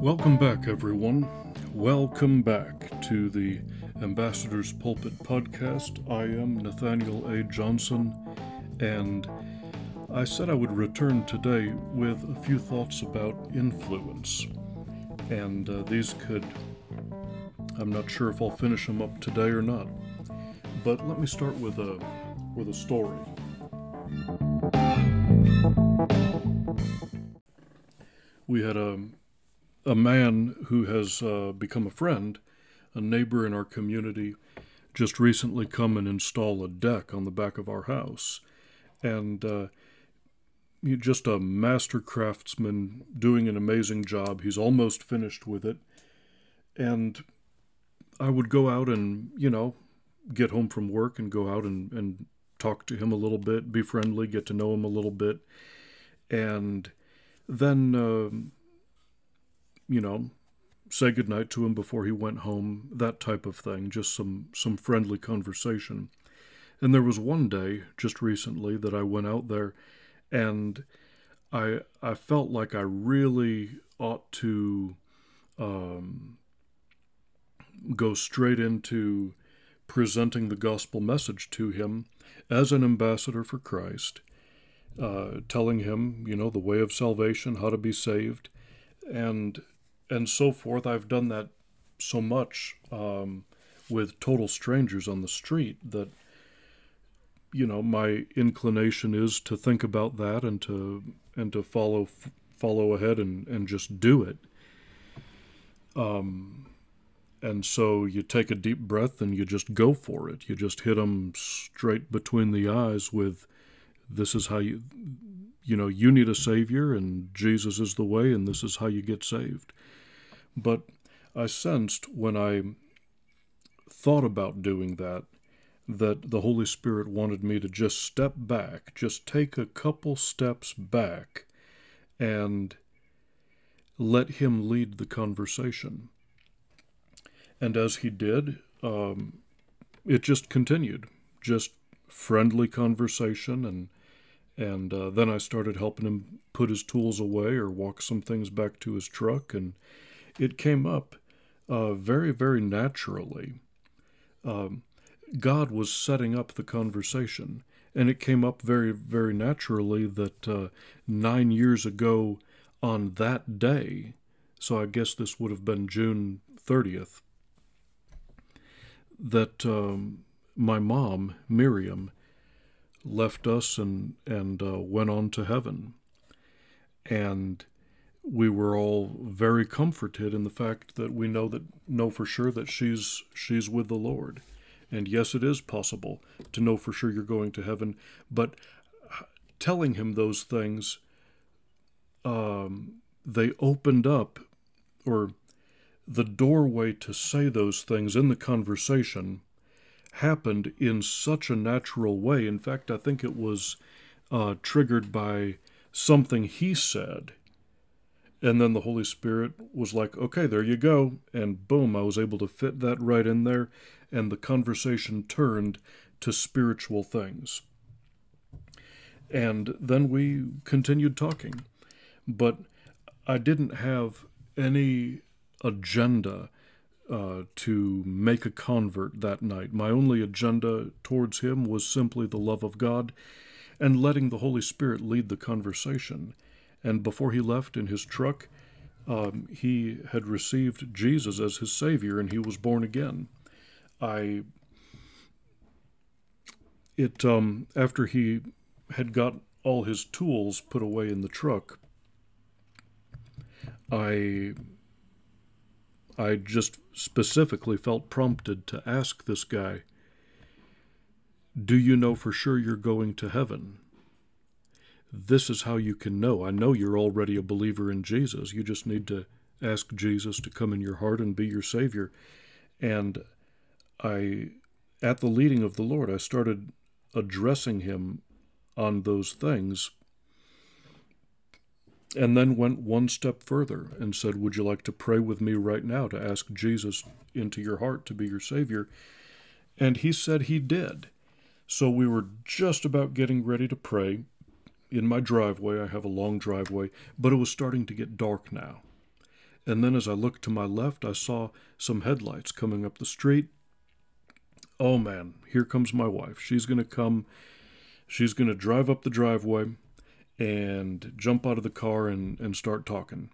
Welcome back, everyone. Welcome back to the Ambassador's Pulpit podcast. I am Nathaniel A. Johnson, and I said I would return today with a few thoughts about influence. And uh, these could, I'm not sure if I'll finish them up today or not. But let me start with a, with a story. We had a a man who has uh, become a friend, a neighbor in our community, just recently come and install a deck on the back of our house. And uh, just a master craftsman doing an amazing job. He's almost finished with it. And I would go out and, you know, get home from work and go out and, and talk to him a little bit, be friendly, get to know him a little bit. And then. Uh, you know, say goodnight to him before he went home, that type of thing, just some, some friendly conversation. And there was one day just recently that I went out there and I I felt like I really ought to um, go straight into presenting the gospel message to him as an ambassador for Christ, uh, telling him, you know, the way of salvation, how to be saved, and and so forth. I've done that so much um, with total strangers on the street that you know my inclination is to think about that and to and to follow follow ahead and and just do it. Um, and so you take a deep breath and you just go for it. You just hit them straight between the eyes with, "This is how you." You know, you need a savior, and Jesus is the way, and this is how you get saved but I sensed when I thought about doing that that the Holy Spirit wanted me to just step back, just take a couple steps back and let Him lead the conversation. And as He did, um, it just continued, just friendly conversation and and uh, then I started helping him put his tools away or walk some things back to his truck and it came up uh, very, very naturally. Um, God was setting up the conversation, and it came up very, very naturally that uh, nine years ago on that day, so I guess this would have been June 30th, that um, my mom, Miriam, left us and, and uh, went on to heaven. And we were all very comforted in the fact that we know that know for sure that she's she's with the Lord. And yes, it is possible to know for sure you're going to heaven, but telling him those things, um, they opened up, or the doorway to say those things in the conversation happened in such a natural way. In fact, I think it was uh, triggered by something he said and then the Holy Spirit was like, okay, there you go. And boom, I was able to fit that right in there. And the conversation turned to spiritual things. And then we continued talking. But I didn't have any agenda uh, to make a convert that night. My only agenda towards him was simply the love of God and letting the Holy Spirit lead the conversation. And before he left in his truck, um, he had received Jesus as his Savior and he was born again. I, it, um, after he had got all his tools put away in the truck, I, I just specifically felt prompted to ask this guy, Do you know for sure you're going to heaven? This is how you can know. I know you're already a believer in Jesus. You just need to ask Jesus to come in your heart and be your Savior. And I, at the leading of the Lord, I started addressing him on those things and then went one step further and said, Would you like to pray with me right now to ask Jesus into your heart to be your Savior? And he said he did. So we were just about getting ready to pray in my driveway. I have a long driveway, but it was starting to get dark now. And then as I looked to my left, I saw some headlights coming up the street. Oh man, here comes my wife. She's going to come, she's going to drive up the driveway and jump out of the car and, and start talking.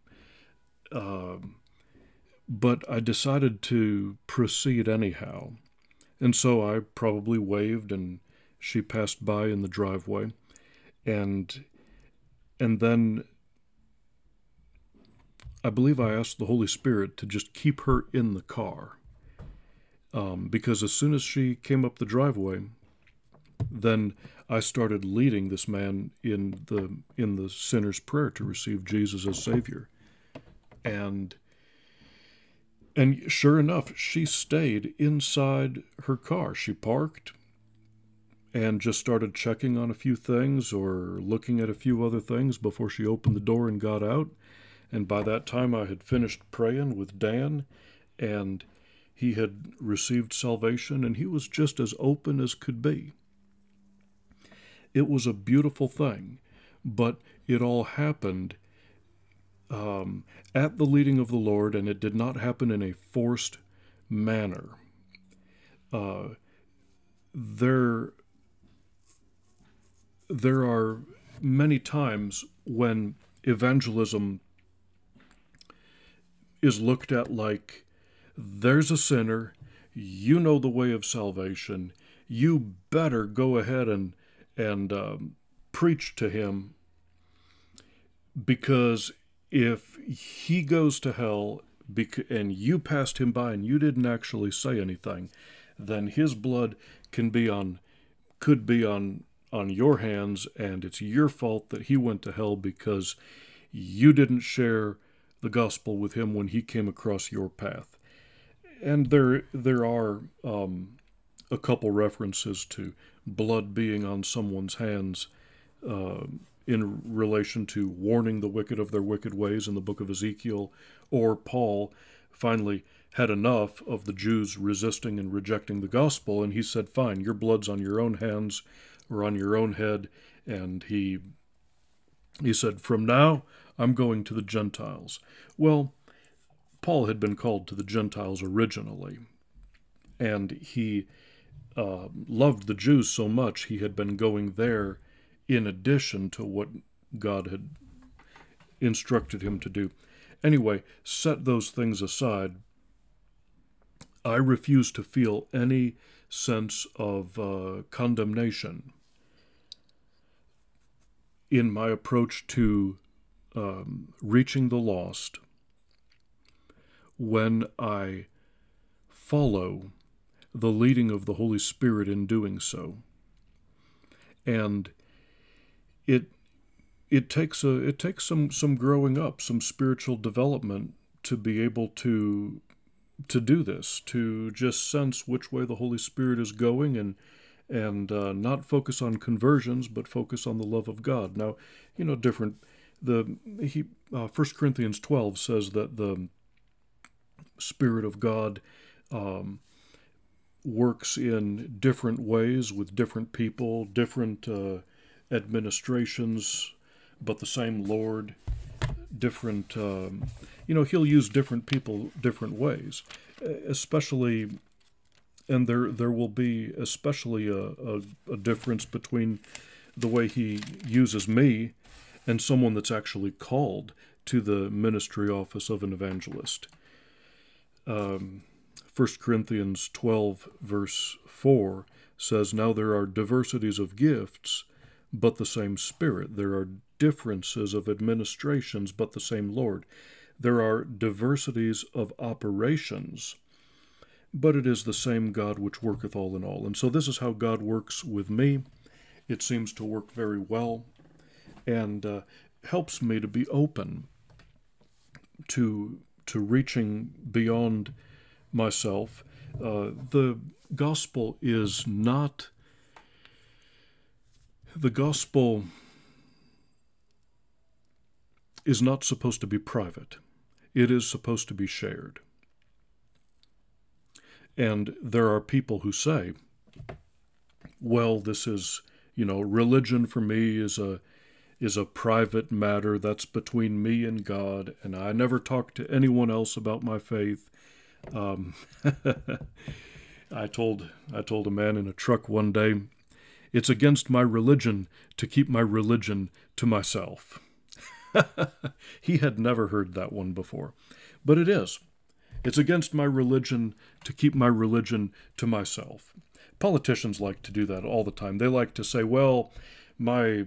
Uh, but I decided to proceed anyhow. And so I probably waved and she passed by in the driveway. And and then I believe I asked the Holy Spirit to just keep her in the car. Um, because as soon as she came up the driveway, then I started leading this man in the in the sinner's prayer to receive Jesus as Savior. And and sure enough, she stayed inside her car. She parked and just started checking on a few things or looking at a few other things before she opened the door and got out. And by that time, I had finished praying with Dan, and he had received salvation, and he was just as open as could be. It was a beautiful thing, but it all happened um, at the leading of the Lord, and it did not happen in a forced manner. Uh, there, there are many times when evangelism is looked at like there's a sinner, you know the way of salvation, you better go ahead and and um, preach to him. Because if he goes to hell and you passed him by and you didn't actually say anything, then his blood can be on could be on on your hands and it's your fault that he went to hell because you didn't share the gospel with him when he came across your path. And there there are um, a couple references to blood being on someone's hands uh, in relation to warning the wicked of their wicked ways in the book of Ezekiel, or Paul finally had enough of the Jews resisting and rejecting the gospel, and he said, Fine, your blood's on your own hands or on your own head. And he he said, From now I'm going to the Gentiles. Well, Paul had been called to the Gentiles originally, and he uh, loved the Jews so much he had been going there in addition to what God had instructed him to do. Anyway, set those things aside. I refuse to feel any sense of uh, condemnation in my approach to um, reaching the lost when I follow the leading of the Holy Spirit in doing so. And it it takes a it takes some some growing up, some spiritual development to be able to to do this, to just sense which way the Holy Spirit is going and and uh, not focus on conversions, but focus on the love of God. Now, you know, different the he uh, 1 Corinthians 12 says that the Spirit of God um, works in different ways with different people, different uh, administrations, but the same Lord. Different, um, you know, He'll use different people different ways, especially, and there there will be especially a, a, a difference between the way He uses me and someone that's actually called to the ministry office of an evangelist. Um, 1 Corinthians 12, verse 4 says, Now there are diversities of gifts, but the same Spirit. There are differences of administrations, but the same Lord. There are diversities of operations, but it is the same God which worketh all in all. And so this is how God works with me. It seems to work very well and uh, helps me to be open to to reaching beyond myself. Uh, the gospel is not the gospel is not supposed to be private. It is supposed to be shared. And there are people who say, well, this is, you know, religion for me is a is a private matter that's between me and God, and I never talk to anyone else about my faith. Um, I told I told a man in a truck one day, it's against my religion to keep my religion to myself. he had never heard that one before, but it is. It's against my religion to keep my religion to myself. Politicians like to do that all the time. They like to say, well, my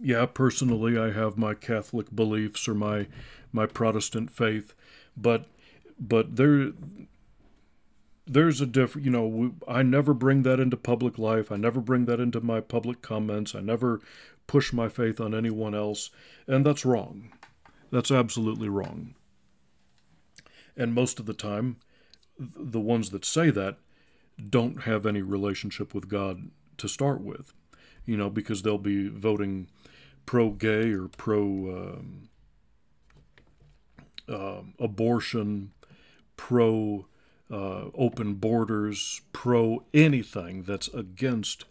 yeah, personally I have my Catholic beliefs or my my Protestant faith, but but there there's a different you know i never bring that into public life i never bring that into my public comments i never push my faith on anyone else and that's wrong. That's absolutely wrong. And most of the time the ones that say that don't have any relationship with god to start with you know because they'll be voting pro gay or pro um, uh, abortion pro uh, open borders, pro anything that's against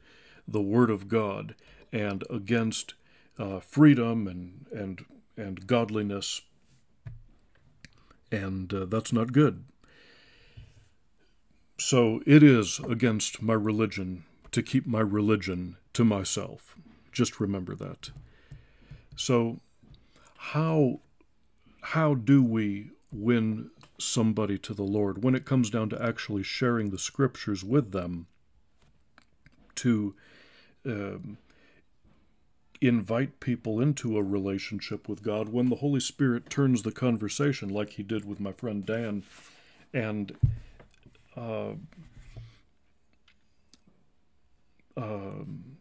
the Word of God and against uh, freedom and and and godliness, and uh, that's not good. So it is against my religion to keep my religion to myself. Just remember that. So how how do we win somebody to the Lord, when it comes down to actually sharing the scriptures with them, to um, invite people into a relationship with God, when the Holy Spirit turns the conversation, like He did with my friend Dan, and uh, um,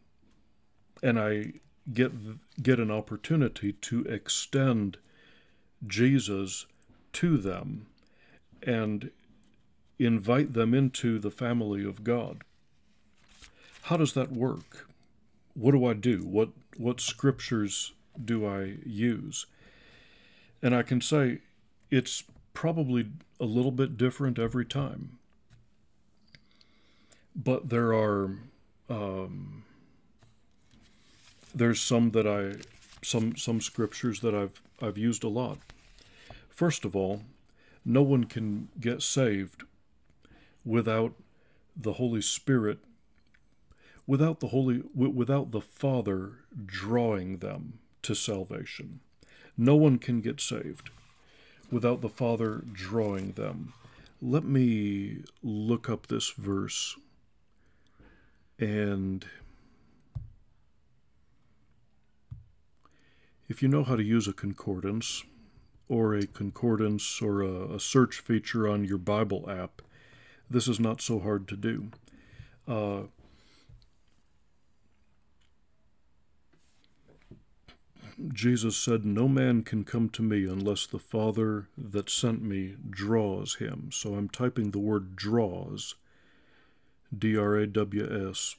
and I get get an opportunity to extend Jesus to them and invite them into the family of God. How does that work? What do I do? What what scriptures do I use? And I can say it's probably a little bit different every time. But there are um, there's some that I some some scriptures that I've I've used a lot. First of all, no one can get saved without the Holy Spirit, without the Holy, without the Father drawing them to salvation. No one can get saved without the Father drawing them. Let me look up this verse and if you know how to use a concordance, or a concordance or a, a, search feature on your Bible app, this is not so hard to do. Uh, Jesus said, No man can come to me unless the Father that sent me draws him. So I'm typing the word draws, D R A W S,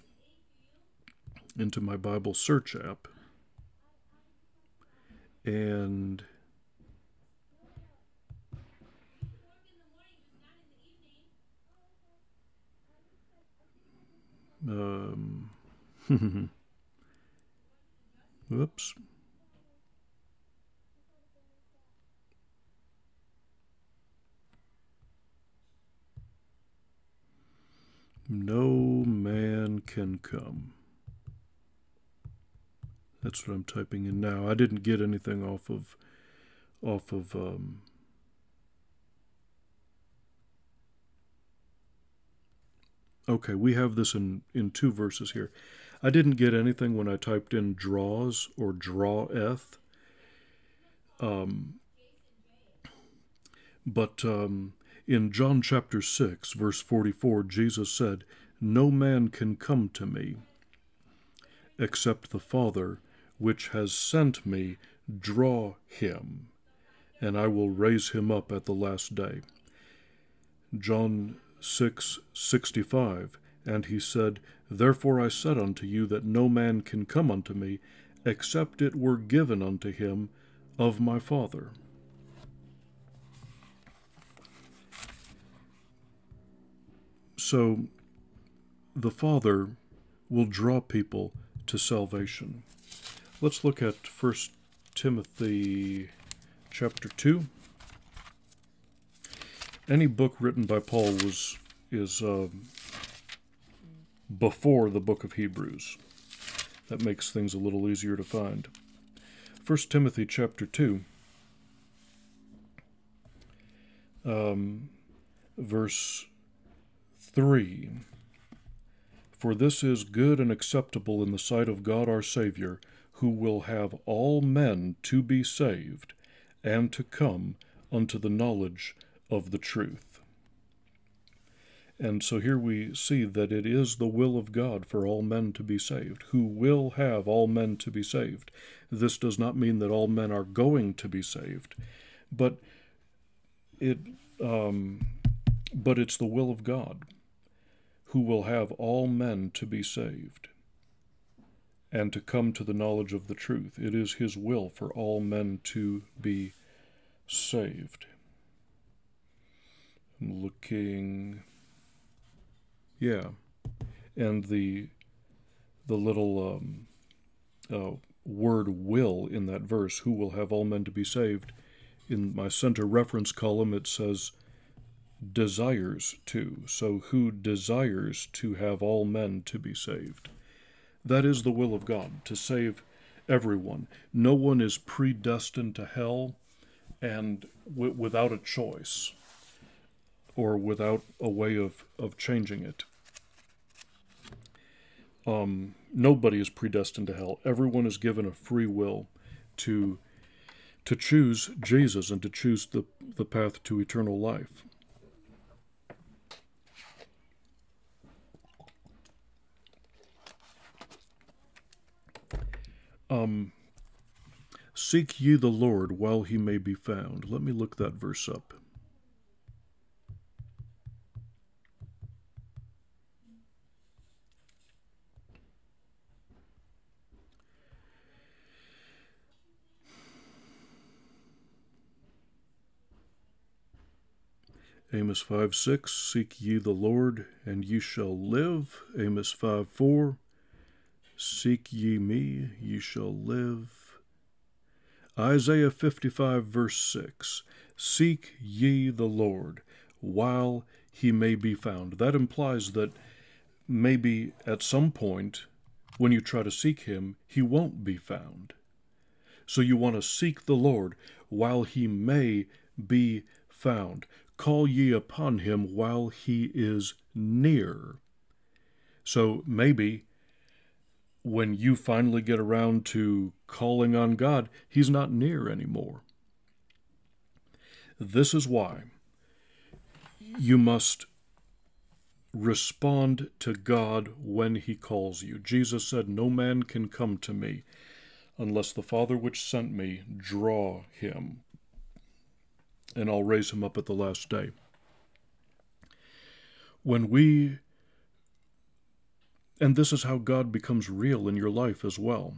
into my Bible search app. And Um, whoops. No man can come. That's what I'm typing in now. I didn't get anything off of off of um, Okay, we have this in, in two verses here. I didn't get anything when I typed in draws or draweth. Um, but um, in John chapter 6, verse 44, Jesus said, No man can come to me except the Father which has sent me draw him, and I will raise him up at the last day. John 6:65 And he said, Therefore I said unto you that no man can come unto me except it were given unto him of my Father. So the Father will draw people to salvation. let's look at First Timothy chapter 2. Any book written by Paul was is uh, before the book of Hebrews. That makes things a little easier to find. 1 Timothy chapter 2, um, verse 3. For this is good and acceptable in the sight of God our Saviour, who will have all men to be saved and to come unto the knowledge of the truth. And so here we see that it is the will of God for all men to be saved, who will have all men to be saved. This does not mean that all men are going to be saved, but it um, but it's the will of God who will have all men to be saved and to come to the knowledge of the truth. It is his will for all men to be saved. I'm looking yeah, and the the little um, uh, word "will" in that verse, "Who will have all men to be saved?" In my center reference column, it says desires to. So, who desires to have all men to be saved? That is the will of God, to save everyone. No one is predestined to hell and w- without a choice or without a way of, of changing it. Um, nobody is predestined to hell. Everyone is given a free will to to choose Jesus and to choose the, the path to eternal life. Um, Seek ye the Lord while he may be found. Let me look that verse up. Amos 5 6, Seek ye the Lord, and ye shall live. Amos 5 4, Seek ye me, ye shall live. Isaiah 55 verse 6, Seek ye the Lord, while he may be found. That implies that maybe at some point, when you try to seek him, he won't be found. So you want to seek the Lord while he may be found. Call ye upon him while he is near. So maybe when you finally get around to calling on God, he's not near anymore. This is why you must respond to God when he calls you. Jesus said, No man can come to me unless the Father which sent me draw him and I'll raise him up at the last day. When we, and this is how God becomes real in your life as well.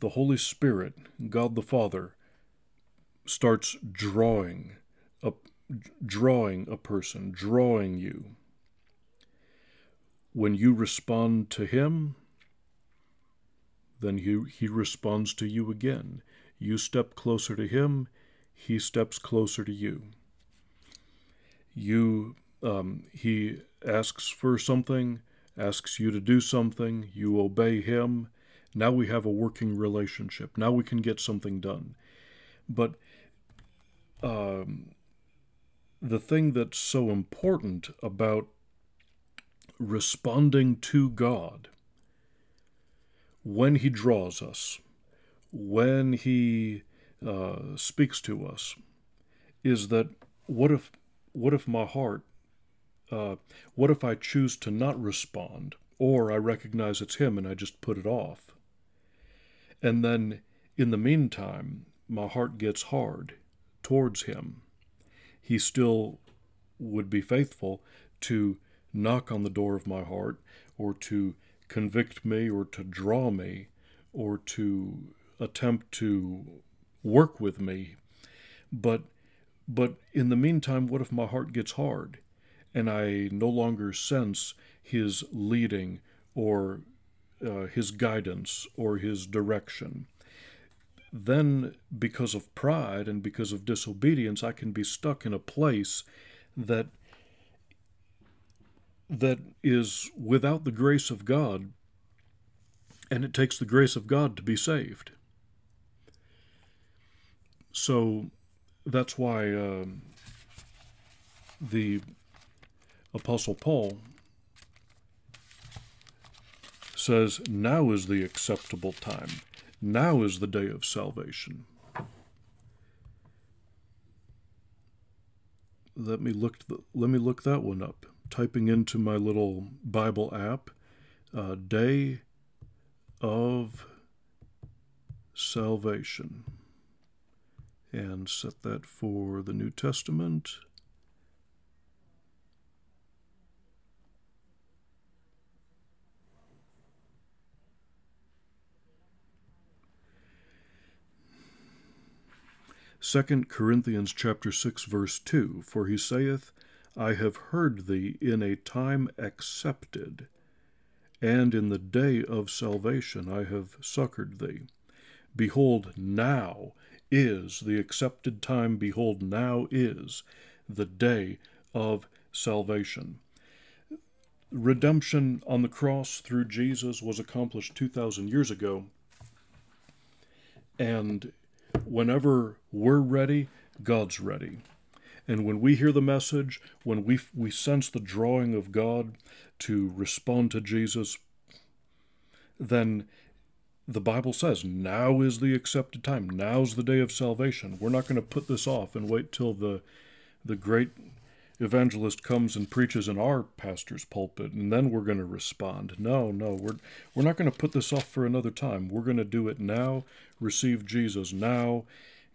The Holy Spirit, God the Father, starts drawing a, drawing a person, drawing you. When you respond to Him, then he, he responds to you again. You step closer to Him, he steps closer to you. You, um, he asks for something, asks you to do something, you obey him. Now we have a working relationship. Now we can get something done. But um, the thing that's so important about responding to God when He draws us, when He uh, speaks to us is that what if what if my heart uh, what if I choose to not respond? Or I recognize it's him and I just put it off. And then in the meantime my heart gets hard towards him. He still would be faithful to knock on the door of my heart or to convict me or to draw me or to attempt to work with me. But but in the meantime, what if my heart gets hard and I no longer sense his leading or uh, his guidance or his direction, then because of pride and because of disobedience, I can be stuck in a place that that is without the grace of God, and it takes the grace of God to be saved. So that's why um, the Apostle Paul says, Now is the acceptable time. Now is the day of salvation. Let me look. Let me look that one up. Typing into my little Bible app, uh, day of salvation, and set that for the New Testament. 2 Corinthians chapter 6 verse 2 For he saith, I have heard thee in a time accepted, and in the day of salvation I have succored thee. Behold, now is the accepted time, behold, now is the day of salvation. Redemption on the cross through Jesus was accomplished 2,000 years ago, and whenever we're ready, God's ready. And when we hear the message, when we, we sense the drawing of God to respond to Jesus, then the Bible says now is the accepted time. Now's the day of salvation. We're not going to put this off and wait till the the great evangelist comes and preaches in our pastor's pulpit and then we're going to respond. No, no, we're we're not going to put this off for another time. We're going to do it now, receive Jesus now,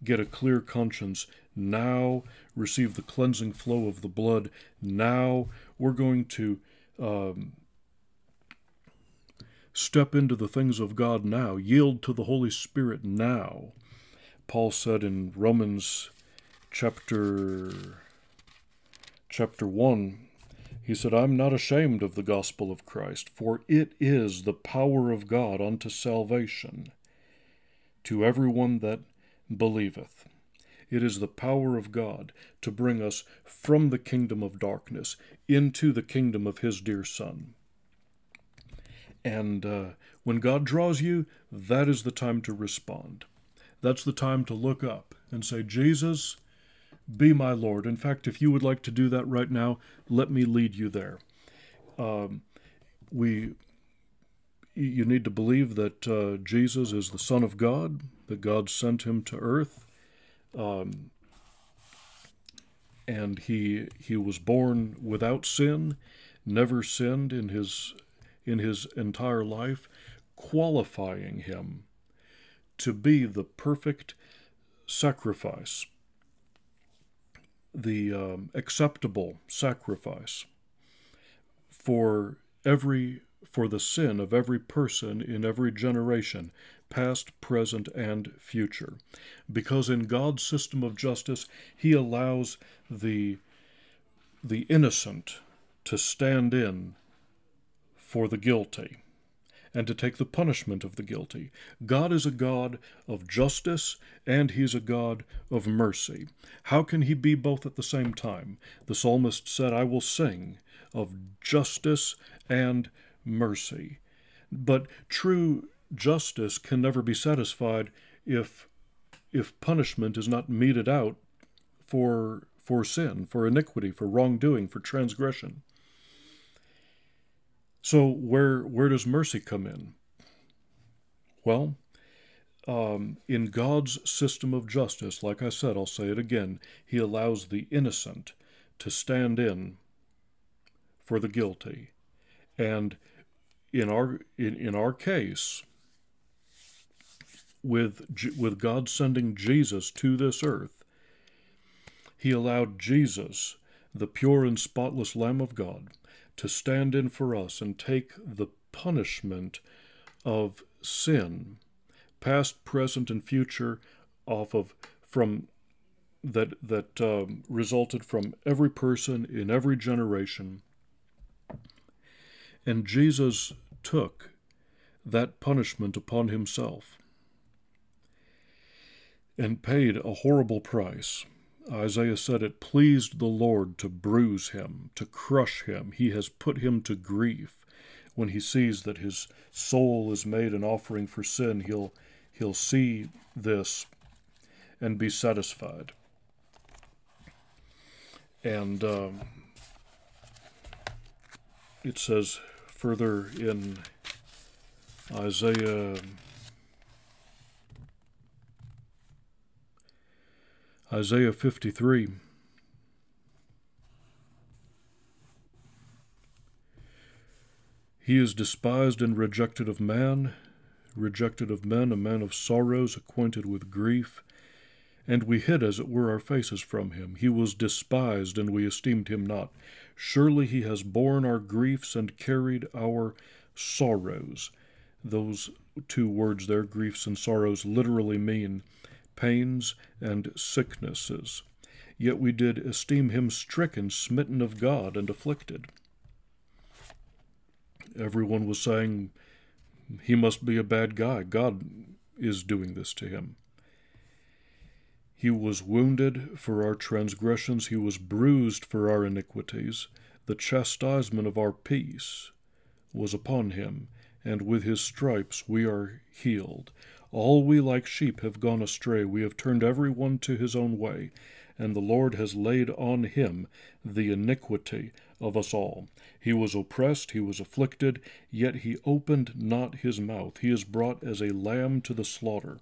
get a clear conscience now, receive the cleansing flow of the blood now. We're going to um, step into the things of God now, yield to the Holy Spirit now. Paul said in Romans chapter chapter 1, he said, I'm not ashamed of the gospel of Christ, for it is the power of God unto salvation to everyone that believeth. It is the power of God to bring us from the kingdom of darkness into the kingdom of His dear Son. And uh, when God draws you, that is the time to respond. That's the time to look up and say, Jesus, be my Lord. In fact, if you would like to do that right now, let me lead you there. Um, we, you need to believe that uh, Jesus is the Son of God, that God sent him to earth, um, and he he was born without sin, never sinned in his in his entire life, qualifying him to be the perfect sacrifice the um, acceptable sacrifice for every for the sin of every person in every generation past present and future. Because in God's system of justice he allows the the innocent to stand in for the guilty and to take the punishment of the guilty. God is a God of justice and he is a God of mercy. How can He be both at the same time? The psalmist said, I will sing of justice and mercy. But true justice can never be satisfied if if punishment is not meted out for for sin, for iniquity, for wrongdoing, for transgression. So where where does mercy come in? Well, um, in God's system of justice, like I said, I'll say it again, He allows the innocent to stand in for the guilty, and in our in, in our case, with with God sending Jesus to this earth, He allowed Jesus, the pure and spotless Lamb of God, to stand in for us and take the punishment of sin, past, present, and future, off of from that that um, resulted from every person in every generation. And Jesus took that punishment upon himself and paid a horrible price. Isaiah said it pleased the Lord to bruise him, to crush him. He has put him to grief. When he sees that his soul is made an offering for sin, he'll he'll see this and be satisfied. And um, it says further in Isaiah Isaiah 53 He is despised and rejected of man, rejected of men, a man of sorrows, acquainted with grief. And we hid, as it were, our faces from him. He was despised, and we esteemed him not. Surely he has borne our griefs and carried our sorrows. Those two words there, griefs and sorrows, literally mean pains and sicknesses. Yet we did esteem him stricken, smitten of God, and afflicted. Everyone was saying, he must be a bad guy. God is doing this to him. He was wounded for our transgressions, he was bruised for our iniquities. The chastisement of our peace was upon him, and with his stripes we are healed. All we like sheep have gone astray, we have turned every one to his own way, and the Lord has laid on him the iniquity of us all. He was oppressed, he was afflicted, yet he opened not his mouth. He is brought as a lamb to the slaughter,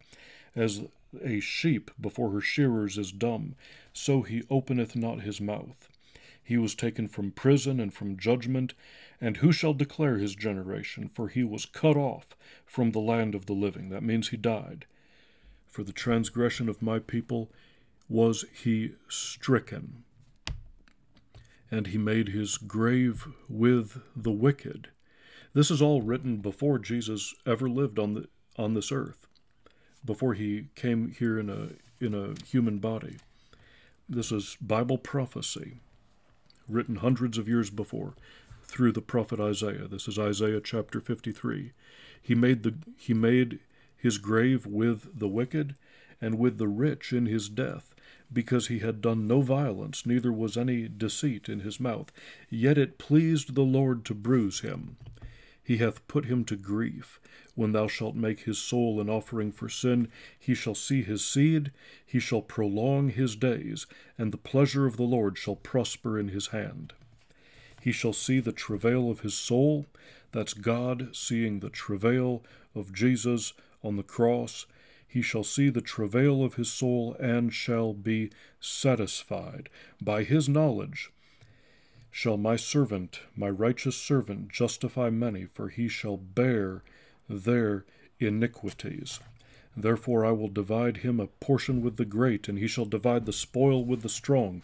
as a sheep before her shearers is dumb, so he openeth not his mouth. He was taken from prison and from judgment, and who shall declare his generation? For he was cut off from the land of the living. That means he died. For the transgression of my people was he stricken. And he made his grave with the wicked. This is all written before Jesus ever lived on the on this earth before he came here in a in a human body. This is Bible prophecy, written hundreds of years before, through the prophet Isaiah. This is Isaiah chapter 53. He made the he made his grave with the wicked and with the rich in his death, because he had done no violence, neither was any deceit in his mouth. Yet it pleased the Lord to bruise him. He hath put him to grief. When thou shalt make his soul an offering for sin, he shall see his seed, he shall prolong his days, and the pleasure of the Lord shall prosper in his hand. He shall see the travail of his soul. That's God seeing the travail of Jesus on the cross. He shall see the travail of his soul and shall be satisfied. By his knowledge shall my servant, my righteous servant, justify many, for he shall bear their iniquities. Therefore I will divide him a portion with the great, and he shall divide the spoil with the strong,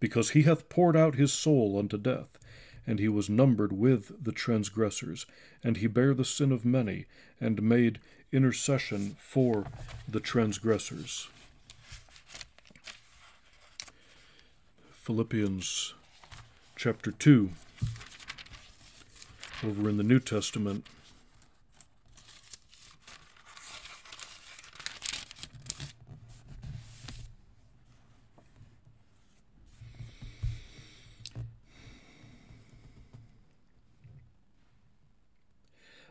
because he hath poured out his soul unto death, and he was numbered with the transgressors, and he bare the sin of many, and made intercession for the transgressors. Philippians chapter 2, over in the New Testament.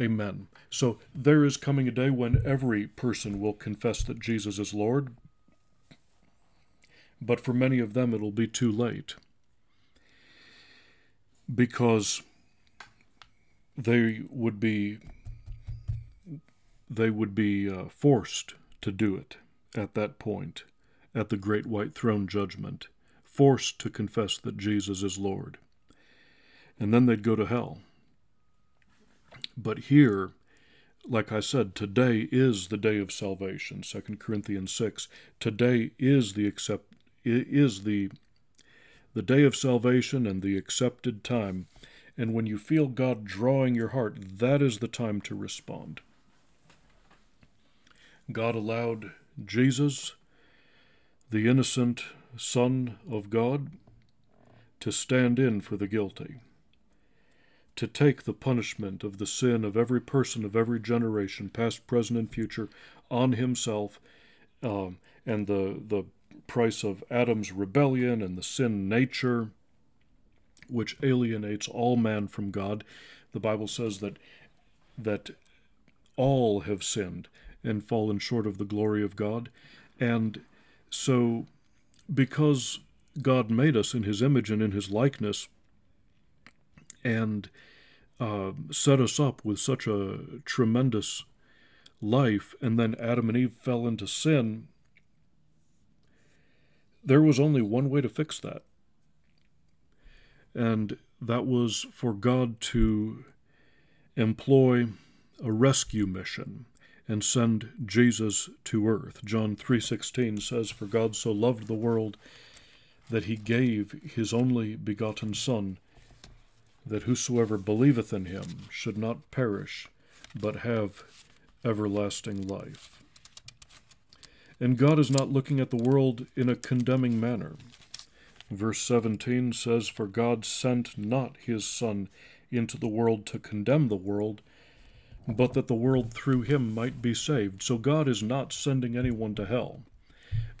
Amen. So there is coming a day when every person will confess that Jesus is Lord. but for many of them it'll be too late because they would be they would be uh, forced to do it at that point at the great white throne judgment forced to confess that Jesus is Lord and then they'd go to hell but here like I said, today is the day of salvation. 2 Corinthians 6. Today is the accept is the the day of salvation and the accepted time. And when you feel God drawing your heart, that is the time to respond. God allowed Jesus, the innocent Son of God, to stand in for the guilty to take the punishment of the sin of every person of every generation, past, present, and future, on himself, um, and the the price of Adam's rebellion and the sin nature, which alienates all man from God. The Bible says that that all have sinned and fallen short of the glory of God, and so because God made us in His image and in His likeness, and uh, set us up with such a tremendous life, and then Adam and Eve fell into sin, there was only one way to fix that. And that was for God to employ a rescue mission and send Jesus to earth. John 3:16 says for God so loved the world that he gave his only begotten son that whosoever believeth in him should not perish, but have everlasting life. And God is not looking at the world in a condemning manner. Verse 17 says, For God sent not his Son into the world to condemn the world, but that the world through him might be saved. So God is not sending anyone to hell.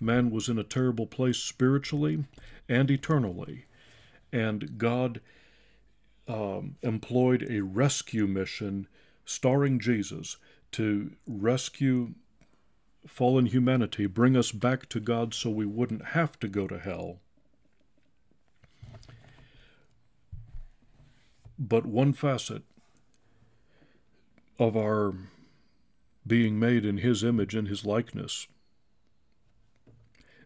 Man was in a terrible place spiritually and eternally, and God um, employed a rescue mission starring Jesus to rescue fallen humanity, bring us back to God so we wouldn't have to go to hell. But one facet of our being made in His image and His likeness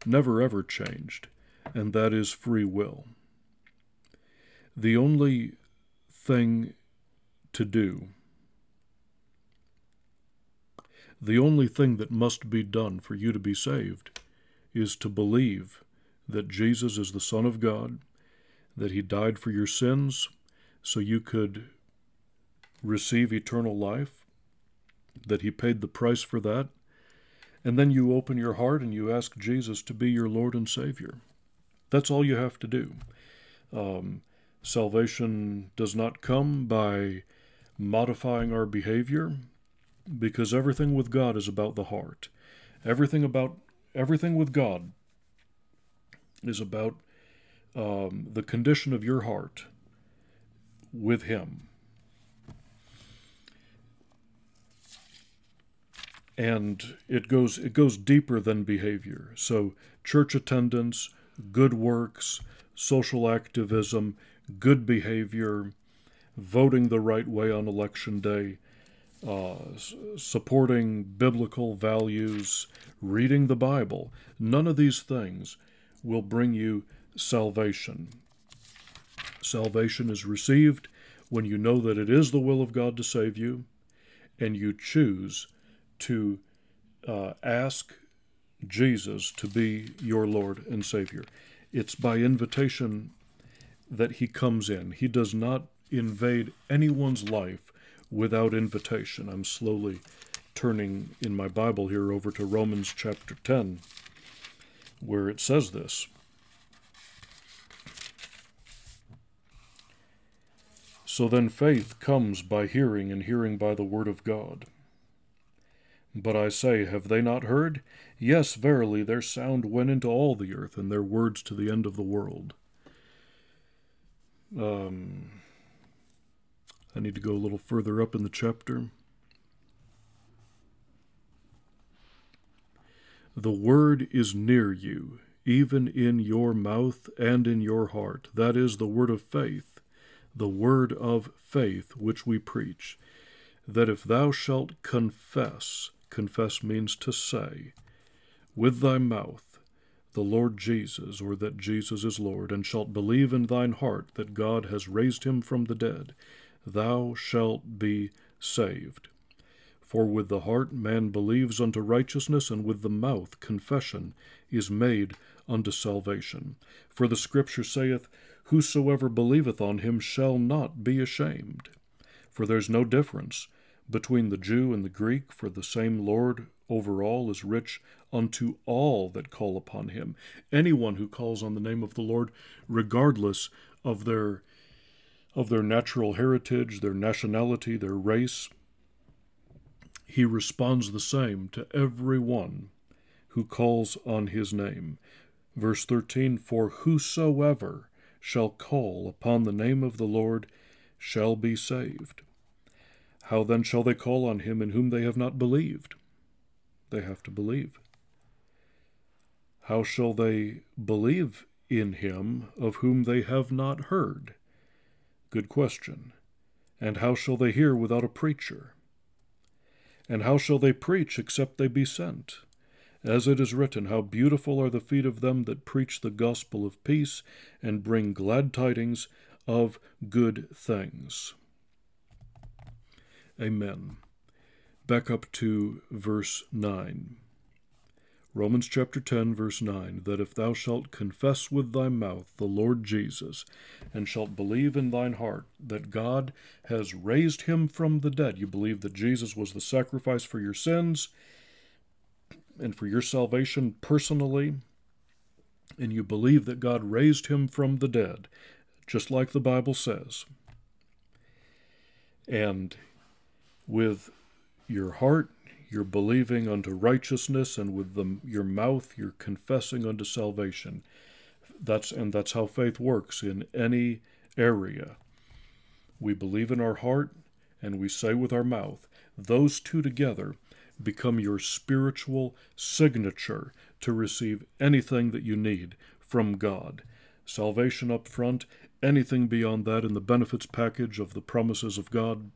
never ever changed, and that is free will. The only thing to do. The only thing that must be done for you to be saved is to believe that Jesus is the Son of God, that He died for your sins so you could receive eternal life, that He paid the price for that, and then you open your heart and you ask Jesus to be your Lord and Savior. That's all you have to do. Um, Salvation does not come by modifying our behavior because everything with God is about the heart. Everything about everything with God is about um, the condition of your heart with Him. And it goes it goes deeper than behavior. So church attendance, good works, social activism, good behavior, voting the right way on election day, uh, supporting biblical values, reading the Bible. None of these things will bring you salvation. Salvation is received when you know that it is the will of God to save you and you choose to uh, ask Jesus to be your Lord and Savior. It's by invitation that he comes in. He does not invade anyone's life without invitation. I'm slowly turning in my Bible here over to Romans chapter 10, where it says this. So then faith comes by hearing, and hearing by the word of God. But I say, have they not heard? Yes, verily, their sound went into all the earth, and their words to the end of the world. Um, I need to go a little further up in the chapter. The word is near you, even in your mouth and in your heart. That is the word of faith, the word of faith which we preach. That if thou shalt confess, confess means to say, with thy mouth, the Lord Jesus, or that Jesus is Lord, and shalt believe in thine heart that God has raised him from the dead, thou shalt be saved. For with the heart man believes unto righteousness, and with the mouth confession is made unto salvation. For the Scripture saith, Whosoever believeth on him shall not be ashamed. For there's no difference between the Jew and the Greek, for the same Lord over all is rich unto all that call upon him. Anyone who calls on the name of the Lord, regardless of their of their natural heritage, their nationality, their race, he responds the same to every one who calls on his name. Verse 13 For whosoever shall call upon the name of the Lord shall be saved. How then shall they call on him in whom they have not believed? They have to believe. How shall they believe in him of whom they have not heard? Good question. And how shall they hear without a preacher? And how shall they preach except they be sent? As it is written, How beautiful are the feet of them that preach the gospel of peace and bring glad tidings of good things. Amen. Back up to verse 9. Romans chapter 10, verse 9 that if thou shalt confess with thy mouth the Lord Jesus, and shalt believe in thine heart that God has raised him from the dead, you believe that Jesus was the sacrifice for your sins and for your salvation personally, and you believe that God raised him from the dead, just like the Bible says, and with your heart you're believing unto righteousness, and with the, your mouth you're confessing unto salvation. That's and that's how faith works in any area. We believe in our heart and we say with our mouth. Those two together become your spiritual signature to receive anything that you need from God. Salvation up front, anything beyond that in the benefits package of the promises of God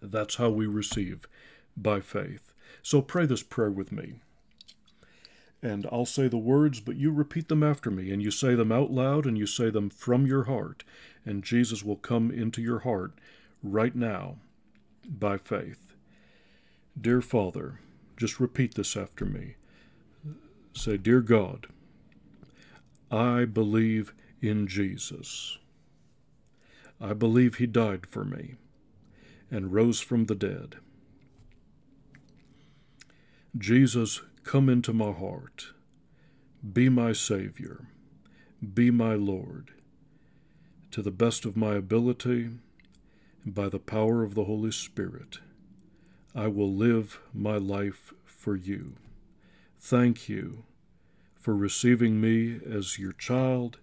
that's how we receive by faith. So pray this prayer with me. And I'll say the words, but you repeat them after me, and you say them out loud, and you say them from your heart, and Jesus will come into your heart right now by faith. Dear Father, just repeat this after me. Say, Dear God, I believe in Jesus. I believe He died for me and rose from the dead. Jesus, come into my heart. Be my Savior. Be my Lord. To the best of my ability, and by the power of the Holy Spirit, I will live my life for you. Thank you for receiving me as your child,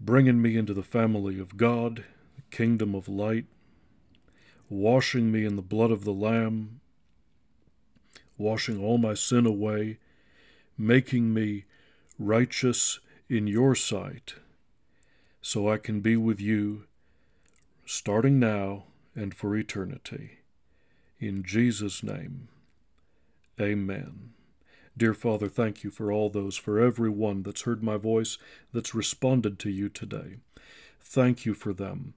bringing me into the family of God, the kingdom of light, washing me in the blood of the Lamb, washing all my sin away, making me righteous in your sight, so I can be with you starting now and for eternity. In Jesus' name, amen. Dear Father, thank you for all those, for every one that's heard my voice, that's responded to you today. Thank you for them.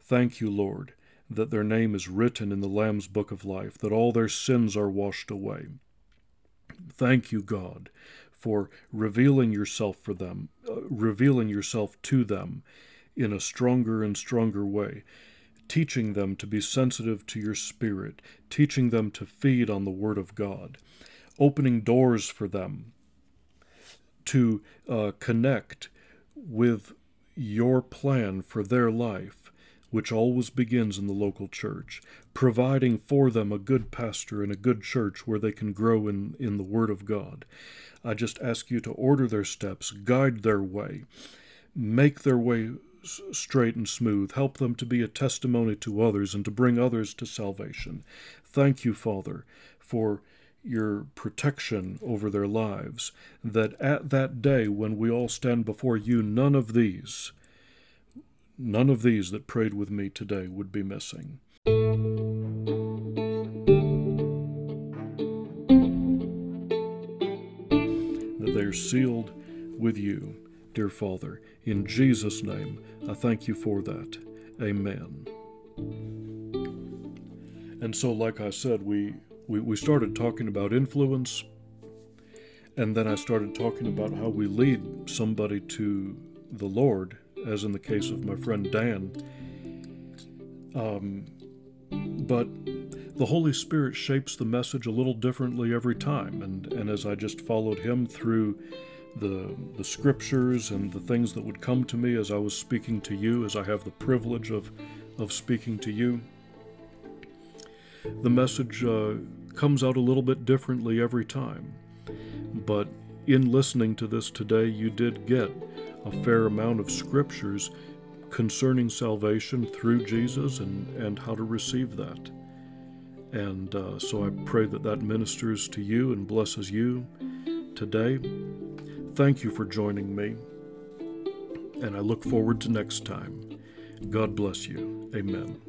Thank you, Lord that their name is written in the Lamb's book of life, that all their sins are washed away. Thank you, God, for revealing yourself for them, uh, revealing yourself to them in a stronger and stronger way, teaching them to be sensitive to your spirit, teaching them to feed on the Word of God, opening doors for them to uh, connect with your plan for their life which always begins in the local church, providing for them a good pastor and a good church where they can grow in, in the Word of God. I just ask you to order their steps, guide their way, make their way straight and smooth, help them to be a testimony to others and to bring others to salvation. Thank you, Father, for your protection over their lives, that at that day when we all stand before you, none of these, none of these that prayed with me today would be missing. That they are sealed with you, dear Father. In Jesus' name, I thank you for that. Amen. And so, like I said, we, we, we started talking about influence, and then I started talking about how we lead somebody to the Lord, as in the case of my friend Dan. Um, but the Holy Spirit shapes the message a little differently every time, and, and as I just followed Him through the, the scriptures and the things that would come to me as I was speaking to you, as I have the privilege of, of speaking to you, the message uh, comes out a little bit differently every time. But in listening to this today, you did get a fair amount of scriptures concerning salvation through Jesus and, and how to receive that. And uh, so I pray that that ministers to you and blesses you today. Thank you for joining me, and I look forward to next time. God bless you. Amen.